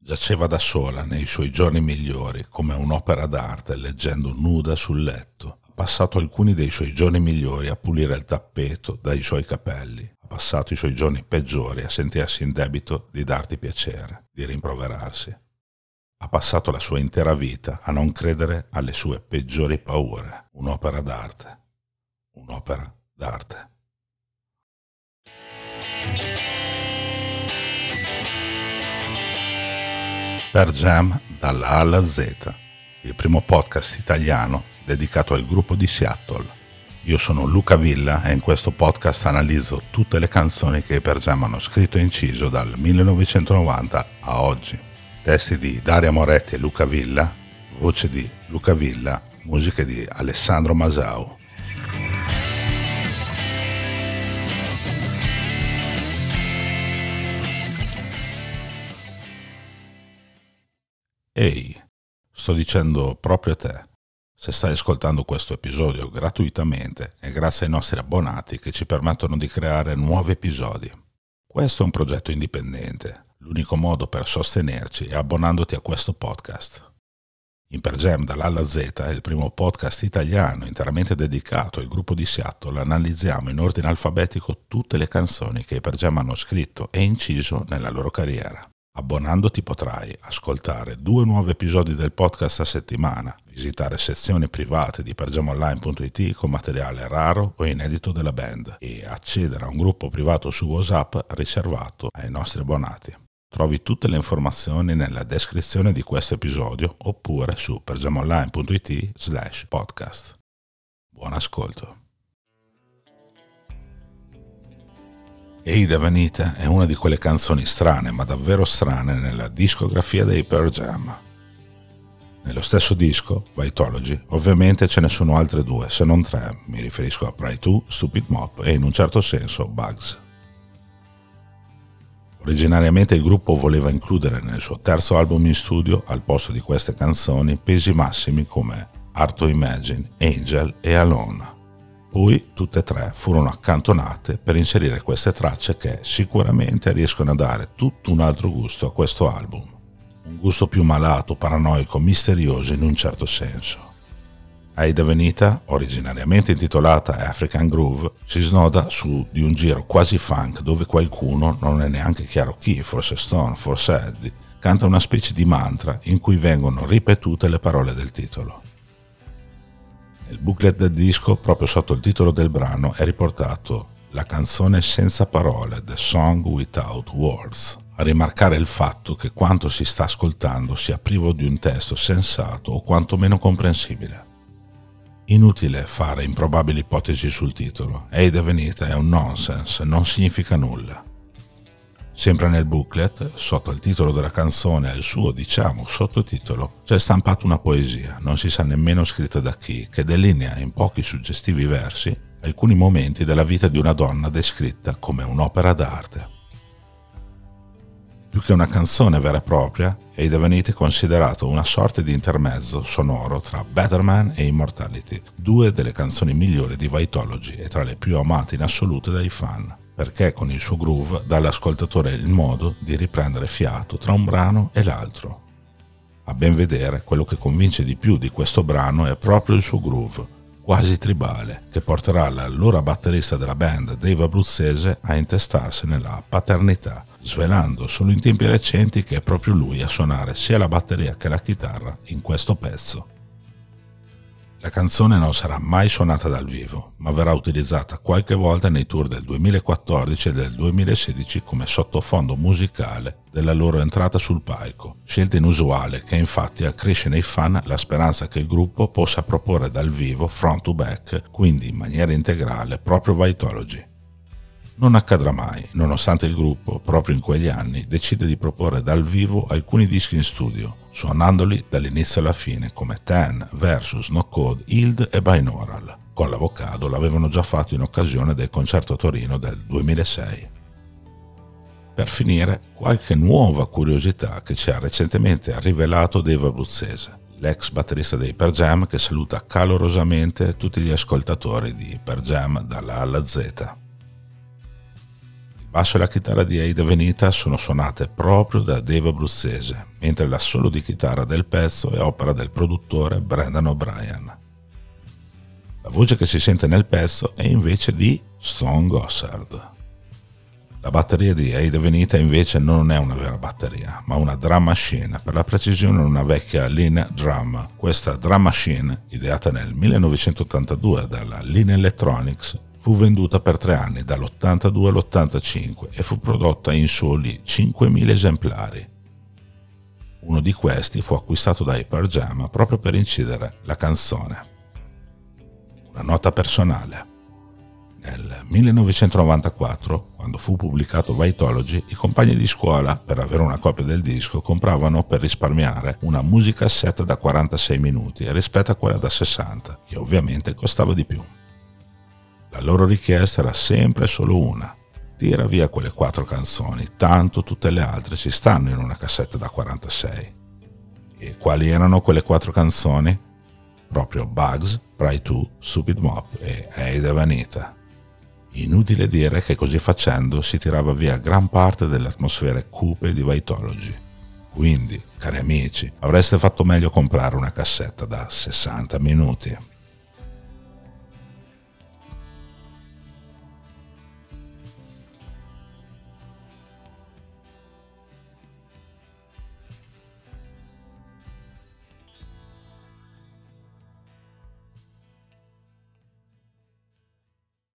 Giaceva da sola nei suoi giorni migliori come un'opera d'arte leggendo nuda sul letto. Ha passato alcuni dei suoi giorni migliori a pulire il tappeto dai suoi capelli. Ha passato i suoi giorni peggiori a sentirsi in debito di darti piacere, di rimproverarsi. Ha passato la sua intera vita a non credere alle sue peggiori paure. Un'opera d'arte. Un'opera d'arte. Per Jam dalla A alla Z, il primo podcast italiano dedicato al gruppo di Seattle. Io sono Luca Villa e in questo podcast analizzo tutte le canzoni che i Per Jam hanno scritto e inciso dal 1990 a oggi. Testi di Daria Moretti e Luca Villa, voce di Luca Villa, musiche di Alessandro Masau. Ehi, sto dicendo proprio a te. Se stai ascoltando questo episodio gratuitamente è grazie ai nostri abbonati che ci permettono di creare nuovi episodi. Questo è un progetto indipendente. L'unico modo per sostenerci è abbonandoti a questo podcast. In Per Jam dall'A alla Z è il primo podcast italiano interamente dedicato al gruppo di Seattle. Analizziamo in ordine alfabetico tutte le canzoni che i Per Jam hanno scritto e inciso nella loro carriera. Abbonandoti potrai ascoltare due nuovi episodi del podcast a settimana, visitare sezioni private di pergiamonline.it con materiale raro o inedito della band e accedere a un gruppo privato su WhatsApp riservato ai nostri abbonati. Trovi tutte le informazioni nella descrizione di questo episodio oppure su pergiamonline.it slash podcast. Buon ascolto. Eida Vanita è una di quelle canzoni strane, ma davvero strane, nella discografia dei Pearl Jam. Nello stesso disco, Vitology, ovviamente ce ne sono altre due, se non tre, mi riferisco a Pry 2, Stupid Mop e in un certo senso Bugs. Originariamente il gruppo voleva includere nel suo terzo album in studio, al posto di queste canzoni, pesi massimi come Art to Imagine, Angel e Alone. Poi tutte e tre furono accantonate per inserire queste tracce che sicuramente riescono a dare tutto un altro gusto a questo album. Un gusto più malato, paranoico, misterioso in un certo senso. Aida Venita, originariamente intitolata African Groove, si snoda su di un giro quasi funk dove qualcuno, non è neanche chiaro chi, forse Stone, forse Eddie, canta una specie di mantra in cui vengono ripetute le parole del titolo. Nel booklet del disco, proprio sotto il titolo del brano, è riportato la canzone senza parole, The Song Without Words, a rimarcare il fatto che quanto si sta ascoltando sia privo di un testo sensato o quantomeno comprensibile. Inutile fare improbabili ipotesi sul titolo, Eide Venita è un nonsense, non significa nulla. Sempre nel booklet, sotto il titolo della canzone e il suo, diciamo, sottotitolo, c'è stampata una poesia, non si sa nemmeno scritta da chi, che delinea in pochi suggestivi versi alcuni momenti della vita di una donna descritta come un'opera d'arte. Più che una canzone vera e propria, è Vanity considerato una sorta di intermezzo sonoro tra Better e Immortality, due delle canzoni migliori di Vitology e tra le più amate in assoluto dai fan perché con il suo groove dà all'ascoltatore il modo di riprendere fiato tra un brano e l'altro. A ben vedere, quello che convince di più di questo brano è proprio il suo groove, quasi tribale, che porterà l'allora batterista della band Dave Abruzzese a intestarsi nella paternità, svelando solo in tempi recenti che è proprio lui a suonare sia la batteria che la chitarra in questo pezzo. La canzone non sarà mai suonata dal vivo, ma verrà utilizzata qualche volta nei tour del 2014 e del 2016 come sottofondo musicale della loro entrata sul palco, scelta inusuale che infatti accresce nei fan la speranza che il gruppo possa proporre dal vivo front to back, quindi in maniera integrale, proprio Vitology. Non accadrà mai, nonostante il gruppo, proprio in quegli anni, decide di proporre dal vivo alcuni dischi in studio, suonandoli dall'inizio alla fine come Ten, Versus, No Code, Hild e Binaural. Con l'avocado l'avevano già fatto in occasione del concerto a Torino del 2006. Per finire, qualche nuova curiosità che ci ha recentemente rivelato Dave Abruzzese, l'ex batterista dei Per Jam che saluta calorosamente tutti gli ascoltatori di Per Jam dalla A alla Z. basso e la chitarra di Aida Venita sono suonate proprio da Dave Abruzzese, mentre l'assolo di chitarra del pezzo è opera del produttore Brendan O'Brien. La voce che si sente nel pezzo è invece di Stone Gossard. La batteria di Aida Venita invece non è una vera batteria, ma una drum machine, per la precisione una vecchia Lean Drum. Questa drum machine, ideata nel 1982 dalla Lean Electronics, fu venduta per tre anni dall'82 all'85 e fu prodotta in soli 5.000 esemplari. Uno di questi fu acquistato da Hyper Jam proprio per incidere la canzone. Una nota personale. Nel 1994, quando fu pubblicato Vitology, i compagni di scuola, per avere una copia del disco, compravano per risparmiare una musicassetta da 46 minuti rispetto a quella da 60, che ovviamente costava di più. La loro richiesta era sempre solo una. Tira via quelle quattro canzoni, tanto tutte le altre ci stanno in una cassetta da 46. E quali erano quelle quattro canzoni? Proprio Bugs, Pry 2, Stupid Mop e Hey Vanita. Inutile dire che così facendo si tirava via gran parte delle atmosfere cupe di Vitology. Quindi, cari amici, avreste fatto meglio comprare una cassetta da 60 minuti.